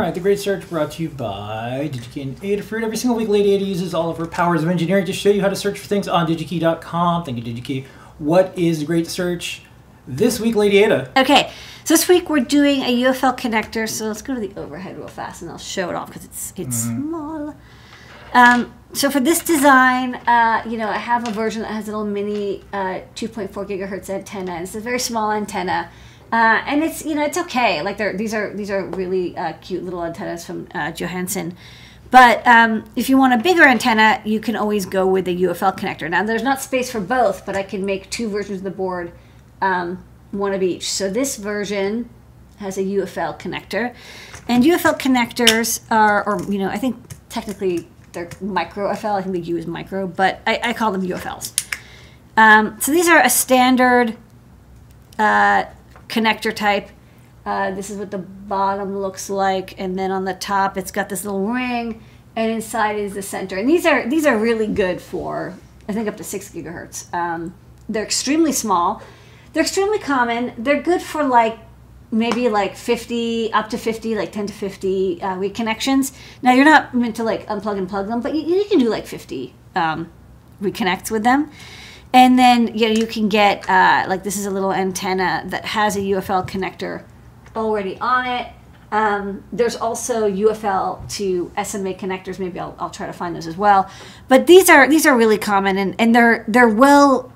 right, the Great Search brought to you by DigiKey and Adafruit. Every single week, Lady Ada uses all of her powers of engineering to show you how to search for things on DigiKey.com. Thank you, DigiKey. What is the Great Search this week, Lady Ada? Okay, so this week we're doing a UFL connector. So let's go to the overhead real fast, and I'll show it off because it's it's small. Um, so for this design, uh, you know, I have a version that has a little mini uh, 2.4 gigahertz antenna. It's a very small antenna. Uh, and it's you know it's okay like they're these are these are really uh, cute little antennas from uh, Johanson, but um, if you want a bigger antenna, you can always go with the UFL connector. Now there's not space for both, but I can make two versions of the board, um, one of each. So this version has a UFL connector, and UFL connectors are, or you know, I think technically they're micro FL. I think the U is micro, but I, I call them UFLs. Um, so these are a standard. Uh, connector type. Uh, this is what the bottom looks like, and then on the top it's got this little ring, and inside is the center. And these are these are really good for I think up to six gigahertz. Um, they're extremely small. They're extremely common. They're good for like maybe like 50 up to 50 like 10 to 50 uh, reconnections now you're not meant to like unplug and plug them but you, you can do like 50 um, reconnects with them and then you know you can get uh, like this is a little antenna that has a UFL connector already on it. Um, there's also UFL to SMA connectors. Maybe I'll, I'll try to find those as well. But these are these are really common and, and they're they're well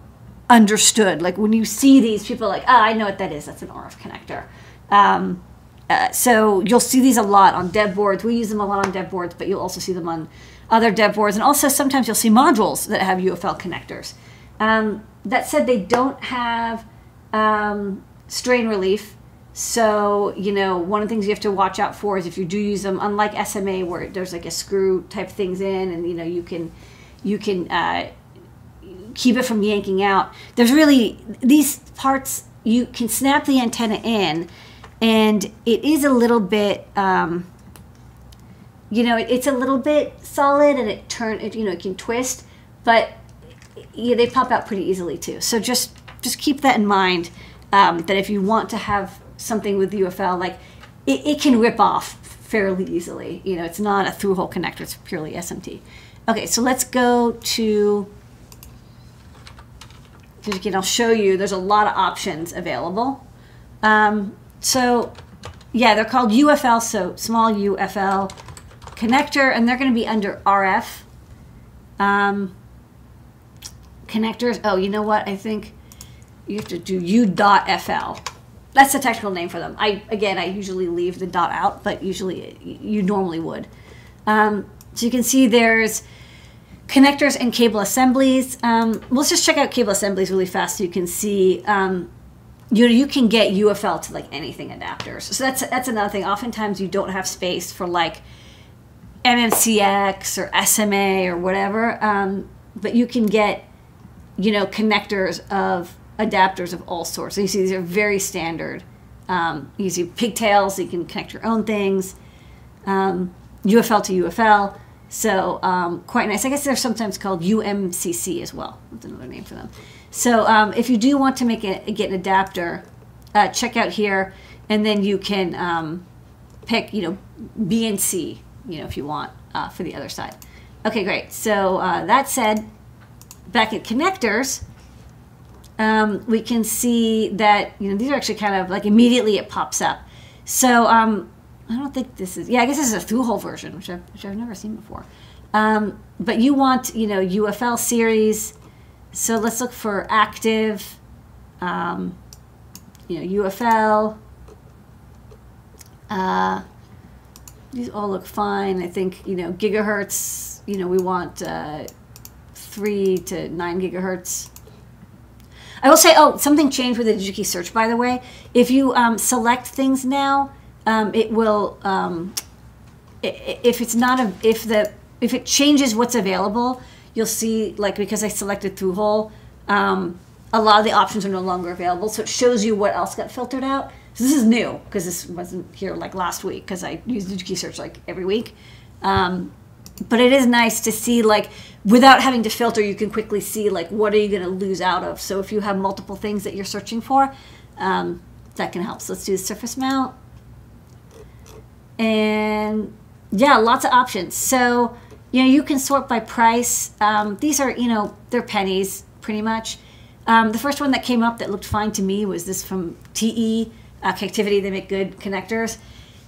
understood. Like when you see these, people are like, oh, I know what that is. That's an RF connector. Um, uh, so you'll see these a lot on dev boards. We use them a lot on dev boards, but you'll also see them on other dev boards. And also sometimes you'll see modules that have UFL connectors. Um, that said, they don't have um, strain relief. So, you know, one of the things you have to watch out for is if you do use them, unlike SMA where there's like a screw type things in and, you know, you can, you can uh, keep it from yanking out. There's really, these parts, you can snap the antenna in and it is a little bit, um, you know, it, it's a little bit solid and it turn, it, you know, it can twist, but yeah, they pop out pretty easily too. So just just keep that in mind. Um, that if you want to have something with UFL, like it, it, can rip off fairly easily. You know, it's not a through hole connector; it's purely SMT. Okay, so let's go to. Again, I'll show you. There's a lot of options available. Um, so, yeah, they're called UFL, so small UFL connector, and they're going to be under RF. Um, connectors. Oh, you know what? I think you have to do u.fl. That's the technical name for them. I again, I usually leave the dot out, but usually you normally would. Um, so you can see there's connectors and cable assemblies. Um, let's just check out cable assemblies really fast so you can see. Um, you know, you can get UFL to like anything adapters. So that's that's another thing. Oftentimes you don't have space for like MMCX or SMA or whatever, um, but you can get you know, connectors of adapters of all sorts. So you see these are very standard. Um, you see pigtails, so you can connect your own things. Um, UFL to UFL. So um, quite nice. I guess they're sometimes called UMCC as well. That's another name for them. So um, if you do want to make a, get an adapter, uh, check out here, and then you can um, pick, you know, BNC, you know, if you want uh, for the other side. Okay, great. So uh, that said, back at connectors, um, we can see that, you know, these are actually kind of like immediately it pops up. So um, I don't think this is, yeah, I guess this is a through-hole version, which I've, which I've never seen before. Um, but you want, you know, UFL series. So let's look for active, um, you know, UFL. Uh, these all look fine. I think, you know, gigahertz, you know, we want uh, three to nine gigahertz. I will say, oh, something changed with the DigiKey search, by the way. If you um, select things now, um, it will, um, if it's not a, if the, if it changes what's available, you'll see, like, because I selected through hole, um, a lot of the options are no longer available. So it shows you what else got filtered out. So this is new because this wasn't here like last week because I use DigiKey search like every week. Um, but it is nice to see like without having to filter you can quickly see like what are you going to lose out of so if you have multiple things that you're searching for um, that can help so let's do the surface mount and yeah, lots of options. So you know you can sort by price. Um, these are you know they're pennies pretty much. Um, the first one that came up that looked fine to me was this from TE uh, Connectivity. They make good connectors.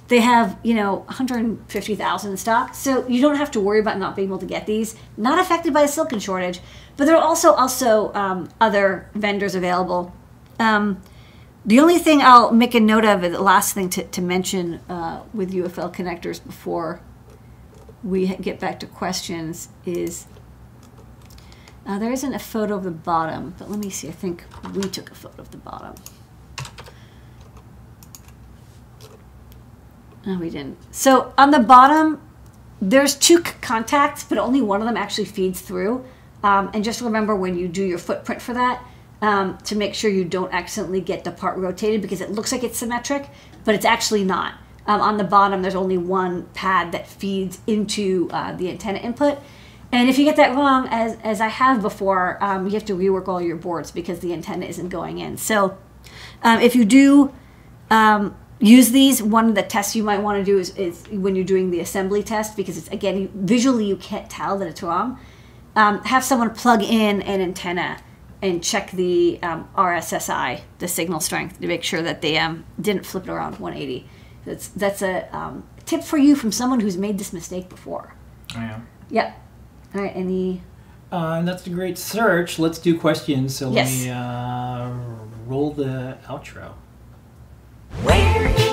They have you know 150,000 in stock, so you don't have to worry about not being able to get these. Not affected by a silicon shortage, but there are also also um, other vendors available. Um, the only thing I'll make a note of, the last thing to, to mention uh, with UFL connectors before we get back to questions is uh, there isn't a photo of the bottom, but let me see. I think we took a photo of the bottom. No, we didn't. So on the bottom, there's two contacts, but only one of them actually feeds through. Um, and just remember when you do your footprint for that, um, to make sure you don't accidentally get the part rotated because it looks like it's symmetric, but it's actually not. Um, on the bottom, there's only one pad that feeds into uh, the antenna input. And if you get that wrong, as, as I have before, um, you have to rework all your boards because the antenna isn't going in. So um, if you do um, use these, one of the tests you might want to do is, is, when you're doing the assembly test, because it's again, visually you can't tell that it's wrong. Um, have someone plug in an antenna and check the um, RSSI, the signal strength, to make sure that they um, didn't flip it around 180. That's that's a um, tip for you from someone who's made this mistake before. I am. Yep. All right. Any? Uh, and that's a great search. Let's do questions. So Yes. let me uh, roll the outro. Where